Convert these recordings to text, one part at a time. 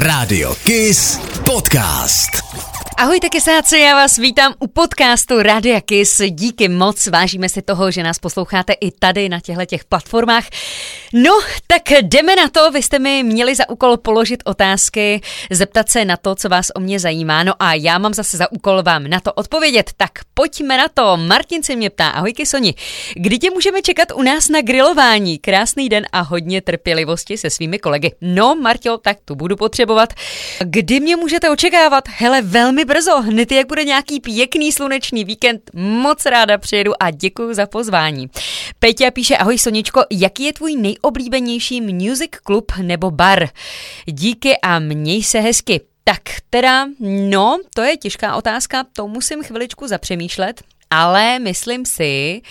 Radio Kiss Podcast. Ahojte kesáci, já vás vítám u podcastu Radia Kiss. Díky moc, vážíme si toho, že nás posloucháte i tady na těchto těch platformách. No, tak jdeme na to. Vy jste mi měli za úkol položit otázky, zeptat se na to, co vás o mě zajímá. No a já mám zase za úkol vám na to odpovědět. Tak pojďme na to. Martin se mě ptá, ahoj Kisoni, kdy tě můžeme čekat u nás na grilování? Krásný den a hodně trpělivosti se svými kolegy. No, Martio, tak tu budu potřebovat. Kdy mě můžete očekávat? Hele, velmi brzo, hned jak bude nějaký pěkný slunečný víkend, moc ráda přijedu a děkuji za pozvání. Peťa píše, ahoj Soničko, jaký je tvůj nejoblíbenější music club nebo bar? Díky a měj se hezky. Tak teda, no, to je těžká otázka, to musím chviličku zapřemýšlet, ale myslím si,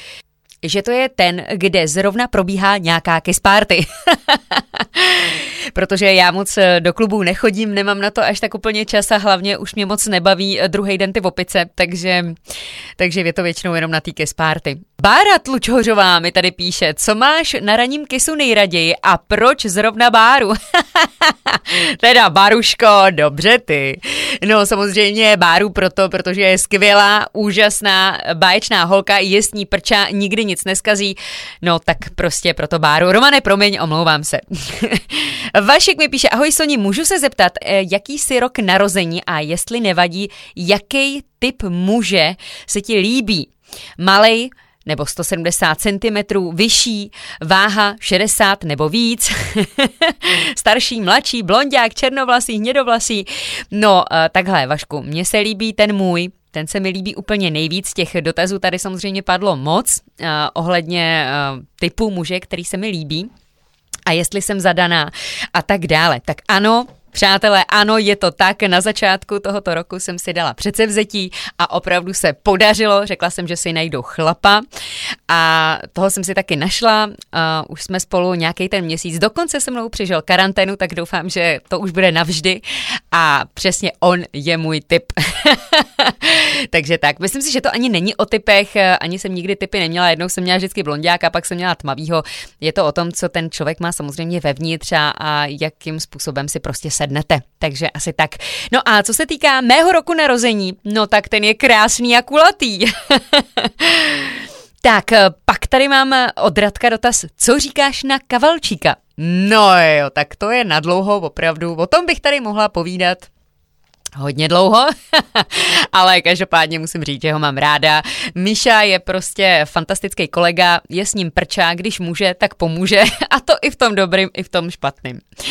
že to je ten, kde zrovna probíhá nějaká kiss party. Protože já moc eh, do klubů nechodím, nemám na to až tak úplně čas a hlavně už mě moc nebaví eh, druhý den ty opice, takže, takže je to většinou jenom na té kiss party. Bára Tlučhořová mi tady píše, co máš na raním kisu nejraději a proč zrovna Báru? teda Baruško, dobře ty. No samozřejmě Báru proto, protože je skvělá, úžasná, báječná holka, je s ní prča, nikdy nic neskazí. No tak prostě proto Báru. Romane, promiň, omlouvám se. Vašek mi píše, ahoj Soni, můžu se zeptat, eh, jaký jsi rok narození a jestli nevadí, jaký typ muže se ti líbí? Malej, nebo 170 cm, vyšší, váha 60 nebo víc, starší, mladší, blondák, černovlasý, hnědovlasý. No, eh, takhle, Vašku, mně se líbí ten můj, ten se mi líbí úplně nejvíc. Těch dotazů tady samozřejmě padlo moc uh, ohledně uh, typu muže, který se mi líbí a jestli jsem zadaná a tak dále. Tak ano, Přátelé, ano, je to tak. Na začátku tohoto roku jsem si dala předsevzetí a opravdu se podařilo. Řekla jsem, že si najdu chlapa a toho jsem si taky našla. Uh, už jsme spolu nějaký ten měsíc. Dokonce se mnou přišel karanténu, tak doufám, že to už bude navždy. A přesně on je můj typ. Takže tak, myslím si, že to ani není o typech, ani jsem nikdy typy neměla. Jednou jsem měla vždycky blondiáka, pak jsem měla tmavýho. Je to o tom, co ten člověk má samozřejmě vevnitř a, jakým způsobem si prostě sednete. Takže asi tak. No a co se týká mého roku narození, no tak ten je krásný a kulatý. tak, pak tady mám od Radka dotaz, co říkáš na kavalčíka? No jo, tak to je nadlouho, opravdu. O tom bych tady mohla povídat hodně dlouho, ale každopádně musím říct, že ho mám ráda. Míša je prostě fantastický kolega, je s ním prčá, když může, tak pomůže a to i v tom dobrým, i v tom špatným. Uh,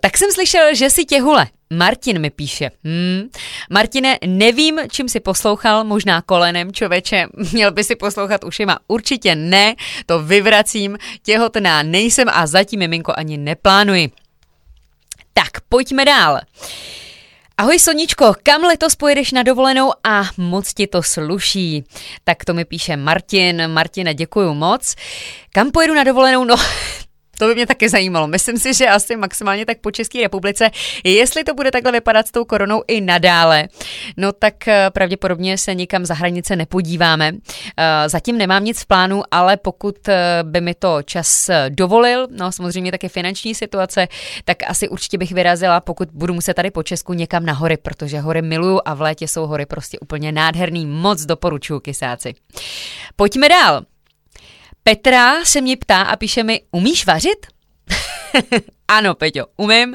tak jsem slyšel, že si těhule. Martin mi píše. Hmm. Martine, nevím, čím si poslouchal, možná kolenem, čověče, měl by si poslouchat ušima. Určitě ne, to vyvracím, těhotná nejsem a zatím miminko ani neplánuji. Tak, pojďme dál. Uh, Ahoj Soničko, kam letos pojedeš na dovolenou a moc ti to sluší? Tak to mi píše Martin. Martine, děkuju moc. Kam pojedu na dovolenou? No, to by mě také zajímalo. Myslím si, že asi maximálně tak po České republice. Jestli to bude takhle vypadat s tou koronou i nadále, no tak eh, pravděpodobně se nikam za hranice nepodíváme. Eh, zatím nemám nic v plánu, ale pokud eh, by mi to čas dovolil, no samozřejmě také finanční situace, tak asi určitě bych vyrazila, pokud budu muset tady po Česku někam na hory, protože hory miluju a v létě jsou hory prostě úplně nádherný. Moc doporučuji kysáci. Pojďme dál. Petra se mě ptá a píše mi, umíš vařit? ano, Peťo, umím.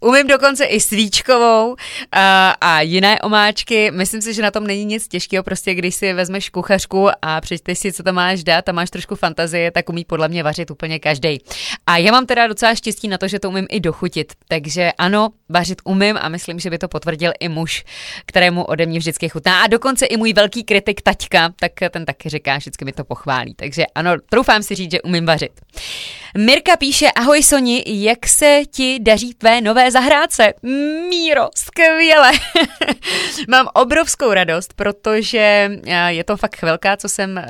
Umím dokonce i svíčkovou a, a jiné omáčky. Myslím si, že na tom není nic těžkého, prostě když si vezmeš kuchařku a přečteš si, co tam máš dát a máš trošku fantazie, tak umí podle mě vařit úplně každý. A já mám teda docela štěstí na to, že to umím i dochutit. Takže ano, vařit umím a myslím, že by to potvrdil i muž, kterému ode mě vždycky chutná. A dokonce i můj velký kritik taťka, tak ten taky říká, vždycky mi to pochválí. Takže ano, troufám si říct, že umím vařit. Mirka píše, ahoj Soni, jak se ti daří tvé nové zahrádce? Míro, skvěle. Mám obrovskou radost, protože eh, je to fakt chvilka, co jsem eh,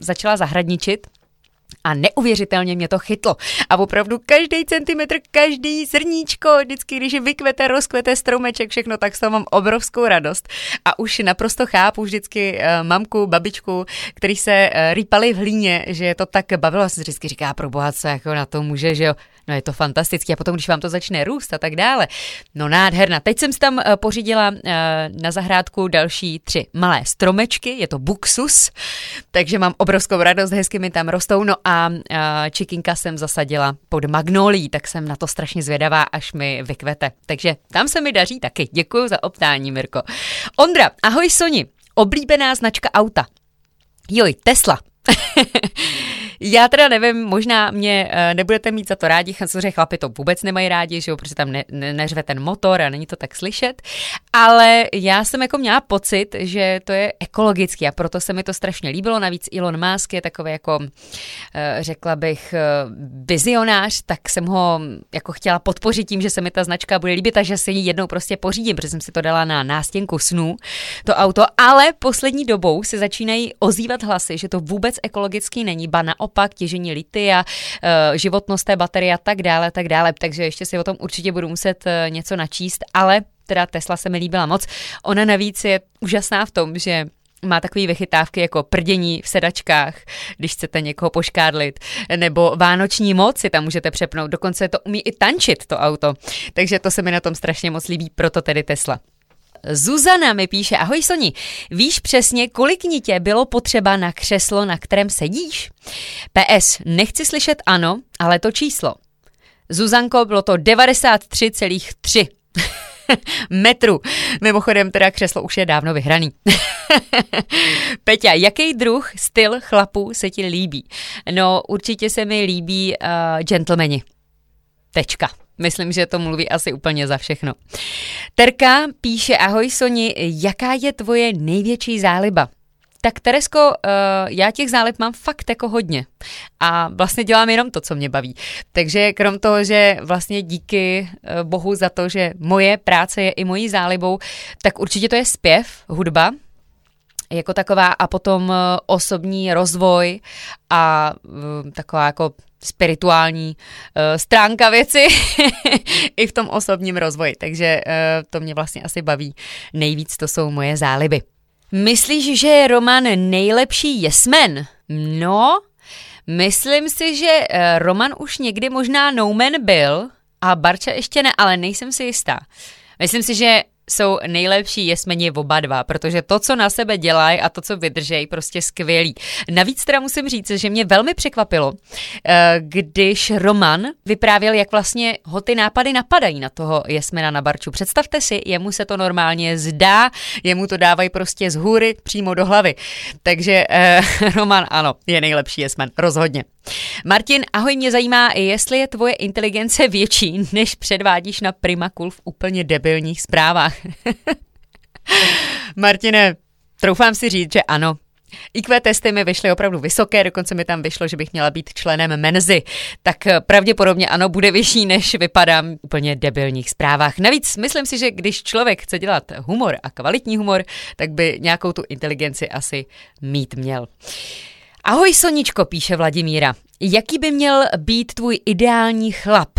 začala zahradničit a neuvěřitelně mě to chytlo. A opravdu každý centimetr, každý zrníčko, vždycky, když vykvete, rozkvete stromeček, všechno, tak z toho mám obrovskou radost. A už naprosto chápu vždycky uh, mamku, babičku, který se rýpali v hlíně, že je to tak bavilo. Jsem vždycky říká, pro boha, co jako na to může, že jo. No je to fantastické. A potom, když vám to začne růst a tak dále. No nádherná. Teď jsem si tam eh, pořídila eh, na zahrádku další tři malé stromečky, je to buxus, takže mám obrovskou radost, hezky mi tam rostou. No a čikinka jsem zasadila pod magnolí, tak jsem na to strašně zvědavá, až mi vykvete. Takže tam se mi daří taky. Děkuji za optání, Mirko. Ondra, ahoj Soni, oblíbená značka auta. Joj, Tesla. Já teda nevím, možná mě uh, nebudete mít za to rádi, samozřejmě chlapi to vůbec nemají rádi, že jo, protože tam ne, ne, neřve ten motor a není to tak slyšet, ale já jsem jako měla pocit, že to je ekologický a proto se mi to strašně líbilo, navíc Elon Musk je takový jako, uh, řekla bych, uh, vizionář, tak jsem ho jako chtěla podpořit tím, že se mi ta značka bude líbit a že si ji jednou prostě pořídím, protože jsem si to dala na nástěnku snů, to auto, ale poslední dobou se začínají ozývat hlasy, že to vůbec ekologický není, ba naopak naopak těžení litia, eh, životnost té baterie a tak dále, tak dále. Takže ještě si o tom určitě budu muset eh, něco načíst, ale teda Tesla se mi líbila moc. Ona navíc je úžasná v tom, že má takové vychytávky jako prdění v sedačkách, když chcete někoho poškádlit, nebo vánoční moc si tam můžete přepnout, dokonce to umí i tančit to auto. Takže to se mi na tom strašně moc líbí, proto tedy Tesla. Zuzana mi píše, ahoj Soni, víš přesně, kolik nitě bylo potřeba na křeslo, na kterém sedíš? PS, nechci slyšet ano, ale to číslo. Zuzanko, bylo to 93,3 metru. Mimochodem teda křeslo už je dávno vyhraný. Peťa, jaký druh, styl chlapů se ti líbí? No určitě se mi líbí uh, gentlemani. Tečka. Myslím, že to mluví asi úplně za všechno. Terka píše, ahoj Soni, jaká je tvoje největší záliba? Tak Teresko, uh, já těch zálib mám fakt jako hodně a vlastně dělám jenom to, co mě baví. Takže krom toho, že vlastně díky uh, bohu za to, že moje práce je i mojí zálibou, tak určitě to je zpěv, hudba, jako taková a potom uh, osobní rozvoj a uh, taková jako spirituální uh, stránka věci i v tom osobním rozvoji. Takže to mě vlastně asi baví nejvíc, to jsou moje záliby. Myslíš, že je Roman nejlepší jesmen? No, myslím si, že Roman už někdy možná noumen byl a Barča ještě ne, ale nejsem si jistá. Myslím si, že jsou nejlepší jesmeni oba dva, protože to, co na sebe dělají a to, co vydržej, prostě skvělý. Navíc teda musím říct, že mě velmi překvapilo, eh, když Roman vyprávěl, jak vlastně ho ty nápady napadají na toho jesmena na barču. Představte si, jemu se to normálně zdá, jemu to dávají prostě z hůry přímo do hlavy. Takže eh, Roman, ano, je nejlepší jesmen, rozhodně. Martin, ahoj, mě zajímá, jestli je tvoje inteligence větší, než předvádíš na Primakul v úplně debilních zprávách. Martine, troufám si říct, že ano, IQ testy mi vyšly opravdu vysoké, dokonce mi tam vyšlo, že bych měla být členem Menzy. Tak pravděpodobně ano, bude vyšší, než vypadám v úplně debilních zprávách. Navíc myslím si, že když člověk chce dělat humor a kvalitní humor, tak by nějakou tu inteligenci asi mít měl. Ahoj Soničko, píše Vladimíra. Jaký by měl být tvůj ideální chlap?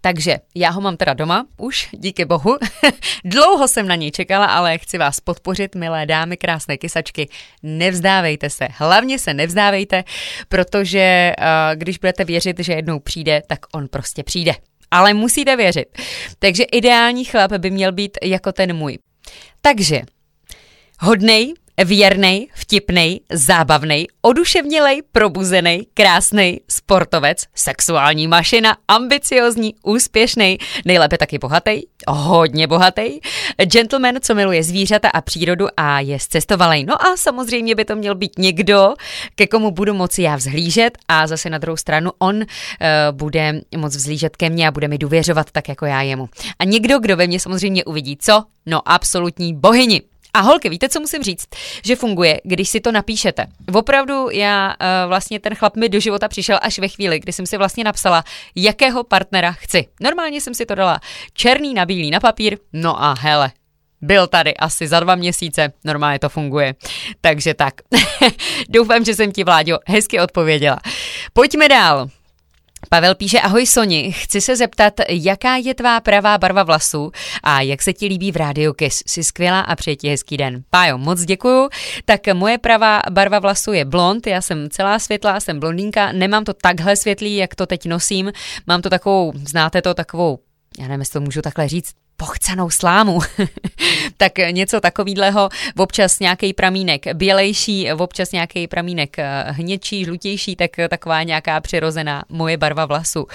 Takže já ho mám teda doma už, díky bohu. Dlouho jsem na něj čekala, ale chci vás podpořit, milé dámy, krásné kysačky. Nevzdávejte se, hlavně se nevzdávejte, protože uh, když budete věřit, že jednou přijde, tak on prostě přijde. Ale musíte věřit. Takže ideální chlap by měl být jako ten můj. Takže hodnej, Věrnej, vtipnej, zábavnej, oduševnělej, probuzený, krásný, sportovec, sexuální mašina, ambiciozní, úspěšný, nejlépe taky bohatý, hodně bohatý, gentleman, co miluje zvířata a přírodu a je zcestovalej. No a samozřejmě by to měl být někdo, ke komu budu moci já vzhlížet a zase na druhou stranu on uh, bude moc vzhlížet ke mně a bude mi důvěřovat tak jako já jemu. A někdo, kdo ve mně samozřejmě uvidí co? No absolutní bohyni. A holky, víte, co musím říct? Že funguje, když si to napíšete. Opravdu já uh, vlastně ten chlap mi do života přišel až ve chvíli, kdy jsem si vlastně napsala, jakého partnera chci. Normálně jsem si to dala černý na bílý na papír, no a hele, byl tady asi za dva měsíce, normálně to funguje. Takže tak. Doufám, že jsem ti, Vláďo, hezky odpověděla. Pojďme dál. Pavel píše, ahoj Soni, chci se zeptat, jaká je tvá pravá barva vlasů a jak se ti líbí v Radio Kiss. Jsi skvělá a přeji ti hezký den. Pájo, moc děkuju. Tak moje pravá barva vlasů je blond, já jsem celá světlá, jsem blondýnka, nemám to takhle světlý, jak to teď nosím, mám to takovou, znáte to, takovou já nevím, jestli to můžu takhle říct, pochcanou slámu. tak něco takového, občas nějaký pramínek bělejší, občas nějaký pramínek eh, hněčí, žlutější, tak taková nějaká přirozená moje barva vlasu.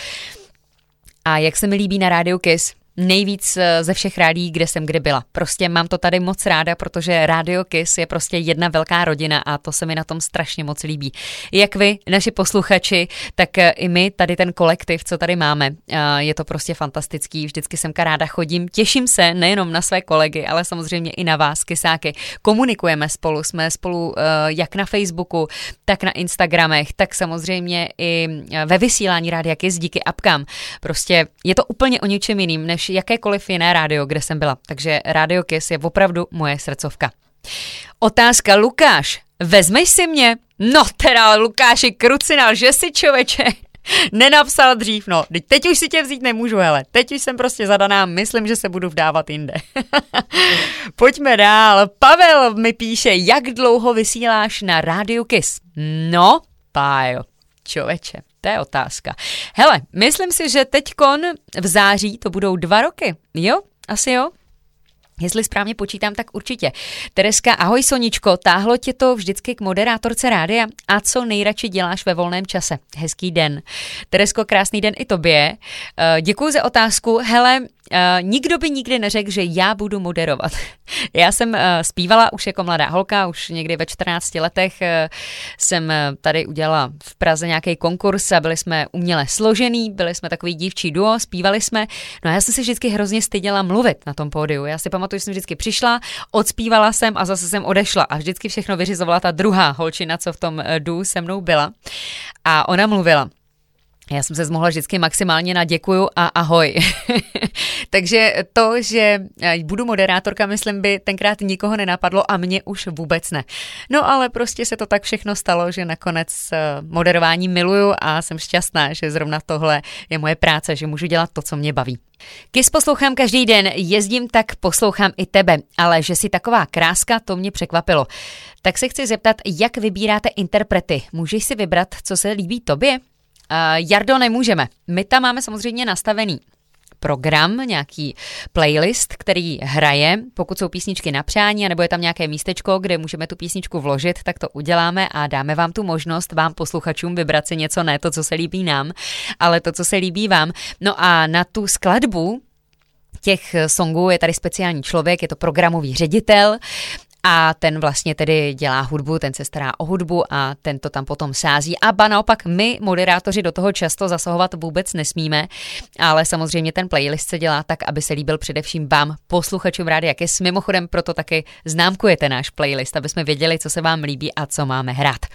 A jak se mi líbí na Radio Kiss, nejvíc eh, ze všech rádí, kde jsem kdy byla. Prostě mám to tady moc ráda, protože Radio Kiss je prostě jedna velká rodina a to se mi na tom strašně moc líbí. Jak vy, naši posluchači, tak eh, i my, tady ten kolektiv, co tady máme, eh, je to prostě fantastický. Vždycky jsem ráda chodím, těším se nejenom na své kolegy, ale samozřejmě i na vás, kysáky. Komunikujeme spolu, jsme spolu jak na Facebooku, tak na Instagramech, tak samozřejmě i ve vysílání Rádia Kiss díky apkám. Prostě je to úplně o něčem jiným, než než jakékoliv jiné rádio, kde jsem byla. Takže Radio Kiss je opravdu moje srdcovka. Otázka Lukáš. Vezmeš si mě? No teda Lukáši krucinal, že si člověče nenapsal dřív, no, teď už si tě vzít nemůžu, hele, teď už jsem prostě zadaná, myslím, že se budu vdávat jinde. Pojďme dál, Pavel mi píše, jak dlouho vysíláš na Radio Kiss? No, pájo, člověče, to je otázka. Hele, myslím si, že teďkon v září to budou dva roky. Jo? Asi jo? Jestli správně počítám, tak určitě. Tereska, ahoj Soničko, táhlo tě to vždycky k moderátorce rádia a co nejradši děláš ve volném čase? Hezký den. Teresko, krásný den i tobě. Eh, Děkuji za otázku. Hele, Uh, nikdo by nikdy neřekl, že já budu moderovat. já jsem uh, zpívala už jako mladá holka, už někdy ve 14 letech jsem tady udělala v Praze nějaký konkurs a byli jsme uměle složený, byli jsme takový dívčí duo, zpívali jsme. No a já jsem se vždycky hrozně styděla mluvit na tom pódiu. Já si pamatuju, že jsem vždycky přišla, odspívala jsem a zase jsem odešla a vždycky všechno vyřizovala ta druhá holčina, co v tom uh, du se mnou byla. A ona mluvila. Já jsem se zmohla vždycky maximálně na děkuju a ahoj. Takže to, že eh, budu moderátorka, myslím, by tenkrát nikoho nenapadlo a mě už vůbec ne. No ale prostě se to tak všechno stalo, že nakonec eh, moderování miluju a jsem šťastná, že zrovna tohle je moje práce, že můžu dělat to, co mě baví. Kys poslouchám každý den, jezdím, tak poslouchám i tebe, ale že si taková kráska, to mě překvapilo. Tak se chci zeptat, jak vybíráte interprety? Můžeš si vybrat, co se líbí tobě? Uh, Jardo, nemůžeme. My tam máme samozřejmě nastavený program, nějaký playlist, který hraje, pokud jsou písničky na přání, nebo je tam nějaké místečko, kde můžeme tu písničku vložit, tak to uděláme a dáme vám tu možnost, vám posluchačům, vybrat si něco, ne to, co se líbí nám, ale to, co se líbí vám. No a na tu skladbu těch songů je tady speciální člověk, je to programový ředitel a ten vlastně tedy dělá hudbu, ten se stará o hudbu a ten to tam potom sází. A ba naopak my, moderátoři, do toho často zasahovat vůbec nesmíme, ale samozřejmě ten playlist se dělá tak, aby se líbil především vám, posluchačům rádi, je Mimochodem proto taky známkujete náš playlist, aby jsme věděli, co se vám líbí a co máme hrát.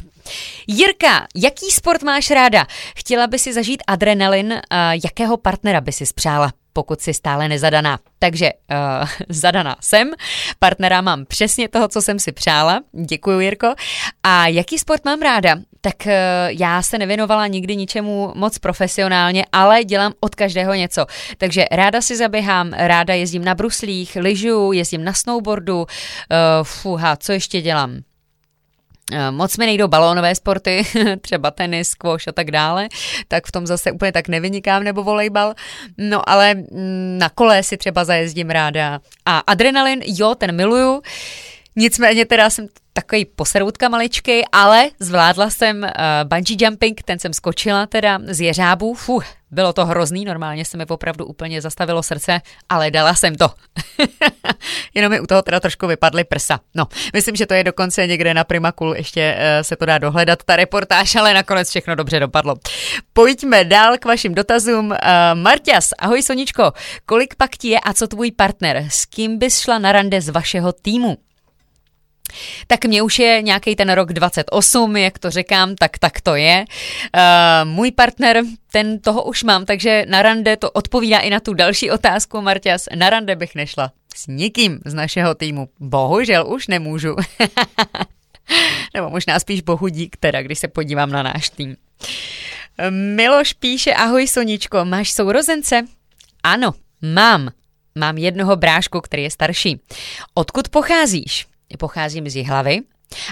Jirka, jaký sport máš ráda? Chtěla by si zažít adrenalin, jakého partnera by si spřála? Pokud si stále nezadaná. Takže uh, zadaná jsem, partnera mám přesně toho, co jsem si přála. Děkuji, Jirko. A jaký sport mám ráda? Tak uh, já se nevěnovala nikdy ničemu moc profesionálně, ale dělám od každého něco. Takže ráda si zaběhám, ráda jezdím na bruslích, lyžu, jezdím na snowboardu, uh, fuha, co ještě dělám? Eh, moc mi nejdou balónové sporty, třeba tenis, squash a tak dále, tak v tom zase úplně tak nevynikám, nebo volejbal. No ale mm, na kole si třeba zajezdím ráda. A adrenalin, jo, ten miluju. Nicméně teda jsem takový poseroutka maličky, ale zvládla jsem uh, bungee jumping, ten jsem skočila teda z jeřábů, fuh, bylo to hrozný, normálně se mi opravdu úplně zastavilo srdce, ale dala jsem to. Jenom mi u toho teda trošku vypadly prsa. No, myslím, že to je dokonce někde na Primakulu, ještě uh, se to dá dohledat, ta reportáž, ale nakonec všechno dobře dopadlo. Pojďme dál k vašim dotazům. Uh, ahoj Soničko, kolik pak ti je a co tvůj partner? S kým bys šla na rande z vašeho týmu? Tak mě už je nějaký ten rok 28, jak to říkám, tak tak to je. Uh, můj partner, ten toho už mám, takže na rande to odpovídá i na tu další otázku, Marťas. Na rande bych nešla s nikým z našeho týmu. Bohužel už nemůžu. Nebo možná spíš bohudík teda, když se podívám na náš tým. Miloš píše, ahoj Soničko, máš sourozence? Ano, mám. Mám jednoho brášku, který je starší. Odkud pocházíš? Pocházím z Jihlavy.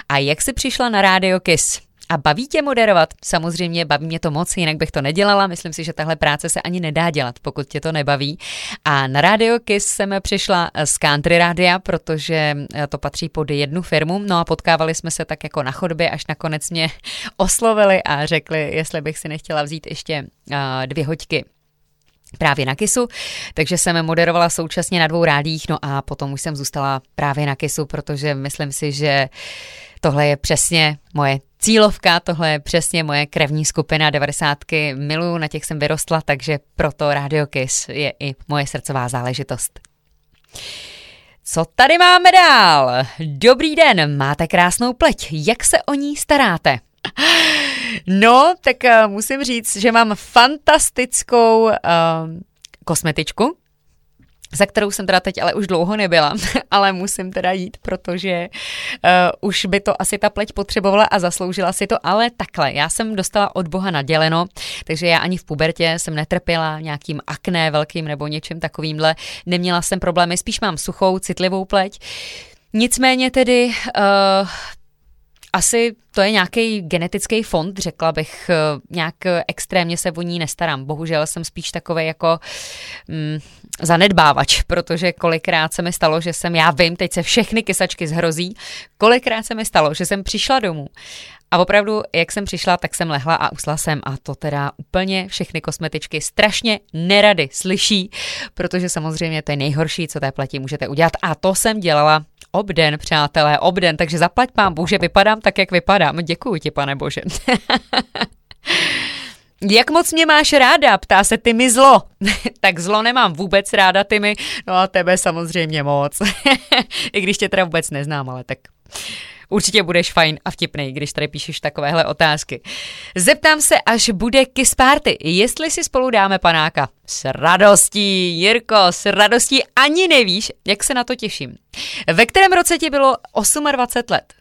A jak jsi přišla na rádio Kiss? A baví tě moderovat? Samozřejmě baví mě to moc, jinak bych to nedělala. Myslím si, že tahle práce se ani nedá dělat, pokud tě to nebaví. A na Radio Kiss jsem přišla z Country Rádia, protože eh, to patří pod jednu firmu. No a potkávali jsme se tak jako na chodbě, až nakonec mě oslovili a řekli, jestli bych si nechtěla vzít ještě uh, dvě hoďky právě na KISu, takže jsem moderovala současně na dvou rádích, no a potom už jsem zůstala právě na KISu, protože myslím si, že tohle je přesně moje cílovka, tohle je přesně moje krevní skupina, 90. miluju, na těch jsem vyrostla, takže proto Radio Kiss je i moje srdcová záležitost. Co tady máme dál? Dobrý den, máte krásnou pleť, jak se o ní staráte? No, tak uh, musím říct, že mám fantastickou uh, kosmetičku, za kterou jsem teda teď ale už dlouho nebyla, ale musím teda jít, protože uh, už by to asi ta pleť potřebovala a zasloužila si to, ale takhle, já jsem dostala od Boha naděleno, takže já ani v pubertě jsem netrpěla nějakým akné velkým nebo něčím takovýmhle, neměla jsem problémy, spíš mám suchou, citlivou pleť, Nicméně tedy uh, asi to je nějaký genetický fond, řekla bych, eh, nějak extrémně se o ní nestarám. Bohužel jsem spíš takový jako mm, zanedbávač, protože kolikrát se mi stalo, že jsem, já vím, teď se všechny kysačky zhrozí, kolikrát se mi stalo, že jsem přišla domů a opravdu, jak jsem přišla, tak jsem lehla a usla jsem a to teda úplně všechny kosmetičky strašně nerady slyší, protože samozřejmě to je nejhorší, co té platí můžete udělat a to jsem dělala obden, přátelé, obden, takže zaplať pán Bože, vypadám tak, jak vypadám. Děkuji ti, pane Bože. Jak moc mě máš ráda? Ptá se ty mi zlo. tak zlo nemám vůbec ráda, ty mi. No a tebe samozřejmě moc. I když tě teda vůbec neznám, ale tak Určitě budeš fajn a vtipný, když tady píšeš takovéhle otázky. Zeptám se, až bude Kiss Party, jestli si spolu dáme panáka. S radostí, Jirko, s radostí ani nevíš, jak se na to těším. Ve kterém roce ti bylo 28 let?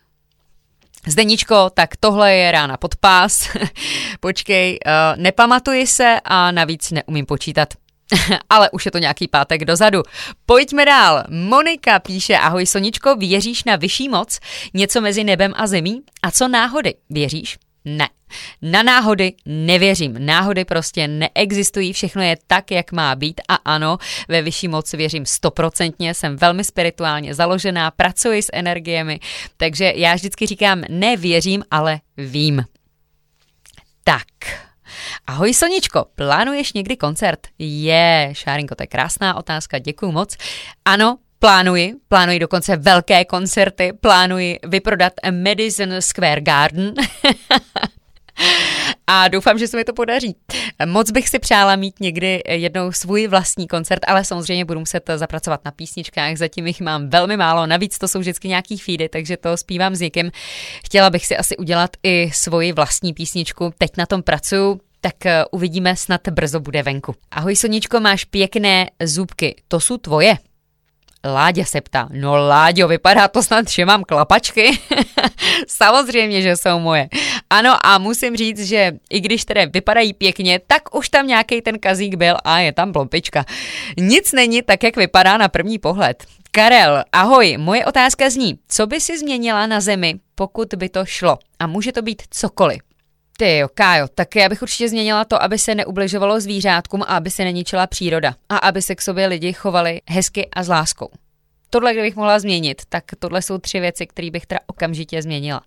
Zdeničko, tak tohle je rána pod pás. Počkej, uh, nepamatuji se a navíc neumím počítat. Ale už je to nějaký pátek dozadu. Pojďme dál. Monika píše, ahoj Soničko, věříš na vyšší moc? Něco mezi nebem a zemí? A co náhody? Věříš? Ne. Na náhody nevěřím. Náhody prostě neexistují, všechno je tak, jak má být a ano, ve vyšší moc věřím stoprocentně, jsem velmi spirituálně založená, pracuji s energiemi, takže já vždycky říkám, nevěřím, ale vím. Tak, Ahoj Soničko, plánuješ někdy koncert? Je, Šárinko, to je krásná otázka, děkuju moc. Ano, Plánuji, plánuji dokonce velké koncerty, plánuji vyprodat Madison Square Garden. a doufám, že se mi to podaří. Moc bych si přála mít někdy jednou svůj vlastní koncert, ale samozřejmě budu muset zapracovat na písničkách, zatím jich mám velmi málo, navíc to jsou vždycky nějaký feedy, takže to zpívám s někým. Chtěla bych si asi udělat i svoji vlastní písničku, teď na tom pracuju, tak eh, uvidíme, snad brzo bude venku. Ahoj Soničko, máš pěkné zubky, to jsou tvoje? Láďa se ptá, no Láďo, vypadá to snad, že mám klapačky? Samozřejmě, že jsou moje. Ano a musím říct, že i když tedy vypadají pěkně, tak už tam nějaký ten kazík byl a je tam plompička. Nic není tak, jak vypadá na první pohled. Karel, ahoj, moje otázka zní, co by si změnila na zemi, pokud by to šlo? A může to být cokoliv. Ty jo, Kájo, tak já bych určitě změnila to, aby se neubližovalo zvířátkům a aby se neničila příroda a aby se k sobě lidi chovali hezky a s láskou. Tohle, kdybych mohla změnit, tak tohle jsou tři věci, které bych teda okamžitě změnila.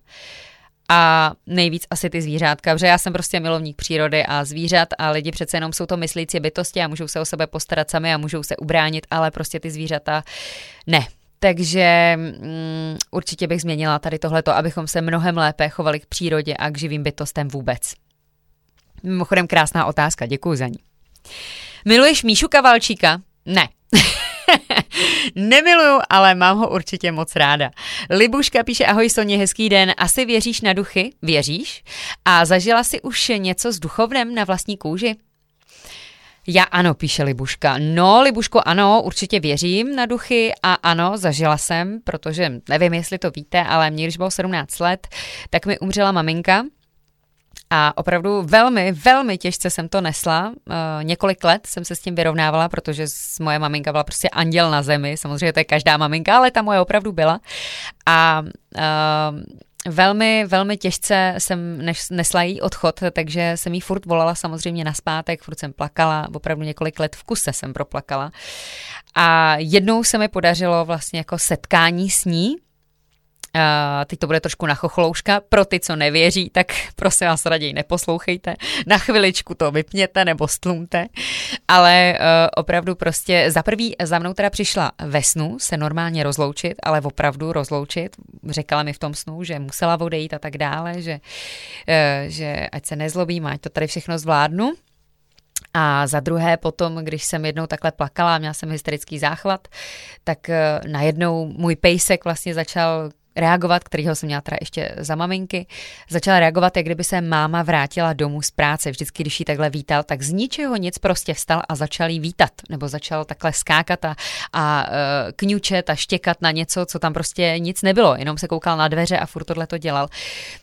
A nejvíc asi ty zvířátka, protože já jsem prostě milovník přírody a zvířat a lidi přece jenom jsou to myslící bytosti a můžou se o sebe postarat sami a můžou se ubránit, ale prostě ty zvířata ne, takže mm, určitě bych změnila tady tohleto, abychom se mnohem lépe chovali k přírodě a k živým bytostem vůbec. Mimochodem krásná otázka, děkuji za ní. Miluješ Míšu Kavalčíka? Ne. Nemiluju, ale mám ho určitě moc ráda. Libuška píše, ahoj Soně, hezký den. Asi věříš na duchy? Věříš? A zažila si už něco s duchovnem na vlastní kůži? Já ano, píše Libuška. No, Libuško, ano, určitě věřím na duchy a ano, zažila jsem, protože nevím, jestli to víte, ale mě, když bylo 17 let, tak mi umřela maminka A opravdu velmi, velmi těžce jsem to nesla. Uh, několik let jsem se s tím vyrovnávala, protože moje maminka byla prostě anděl na zemi. Samozřejmě to je každá maminka, ale ta moje opravdu byla. A uh, Velmi, velmi těžce jsem nesla jí odchod, takže jsem jí furt volala samozřejmě na zpátek, furt jsem plakala, opravdu několik let v kuse jsem proplakala. A jednou se mi podařilo vlastně jako setkání s ní, Uh, teď to bude trošku na chochlouška. Pro ty, co nevěří, tak prosím vás raději neposlouchejte. Na chviličku to vypněte nebo stlumte. Ale uh, opravdu prostě za prvý za mnou teda přišla ve snu se normálně rozloučit, ale opravdu rozloučit. Řekla mi v tom snu, že musela odejít a tak dále, že, uh, že ať se nezlobím, ať to tady všechno zvládnu. A za druhé potom, když jsem jednou takhle plakala, měla jsem hysterický záchvat, tak najednou můj pejsek vlastně začal reagovat, kterýho jsem měla teda ještě za maminky, začala reagovat, jak kdyby se máma vrátila domů z práce. Vždycky, když ji takhle vítal, tak z ničeho nic prostě vstal a začal jí vítat, nebo začal takhle skákat a, a uh, kňučet a štěkat na něco, co tam prostě nic nebylo, jenom se koukal na dveře a furt tohle to dělal.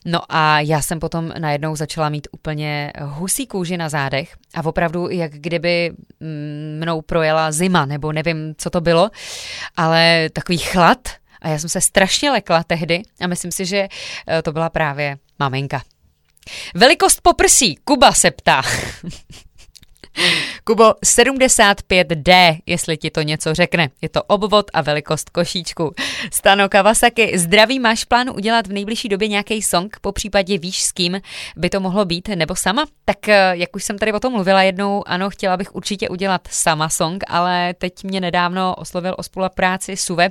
No a já jsem potom najednou začala mít úplně husí kůži na zádech a opravdu, jak kdyby mm, mnou projela zima, nebo nevím, co to bylo, ale takový chlad, a já jsem se strašně lekla tehdy a myslím si, že eh, to byla právě maminka. Velikost poprsí, Kuba se ptá. Kubo, 75D, jestli ti to něco řekne. Je to obvod a velikost košíčku. Stano Kawasaki, zdraví, máš plánu udělat v nejbližší době nějaký song, po případě víš s kým by to mohlo být, nebo sama? Tak eh, jak už jsem tady o tom mluvila jednou, ano, chtěla bych určitě udělat sama song, ale teď mě nedávno oslovil o spolupráci Suve,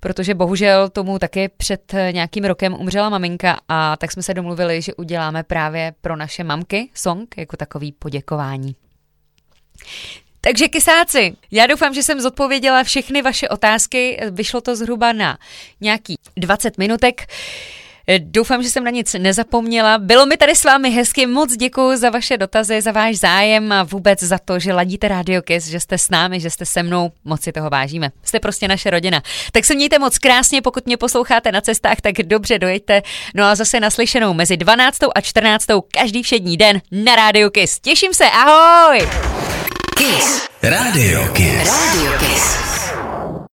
protože bohužel tomu taky před eh, nějakým rokem umřela maminka a tak jsme se domluvili, že uděláme právě pro naše mamky song jako takový poděkování. Takže kysáci, já doufám, že jsem zodpověděla všechny vaše otázky. Vyšlo to zhruba na nějaký 20 minutek. Doufám, že jsem na nic nezapomněla. Bylo mi tady s vámi hezky, moc děkuji za vaše dotazy, za váš zájem a vůbec za to, že ladíte Radio Kiss, že jste s námi, že jste se mnou, moc si toho vážíme. Jste prostě naše rodina. Tak se mějte moc krásně, pokud mě posloucháte na cestách, tak dobře dojeďte. No a zase naslyšenou mezi 12. a 14. každý všední den na Radio Kiss. Těším se, ahoj! Kiss. Radio Kiss. Radio Kiss.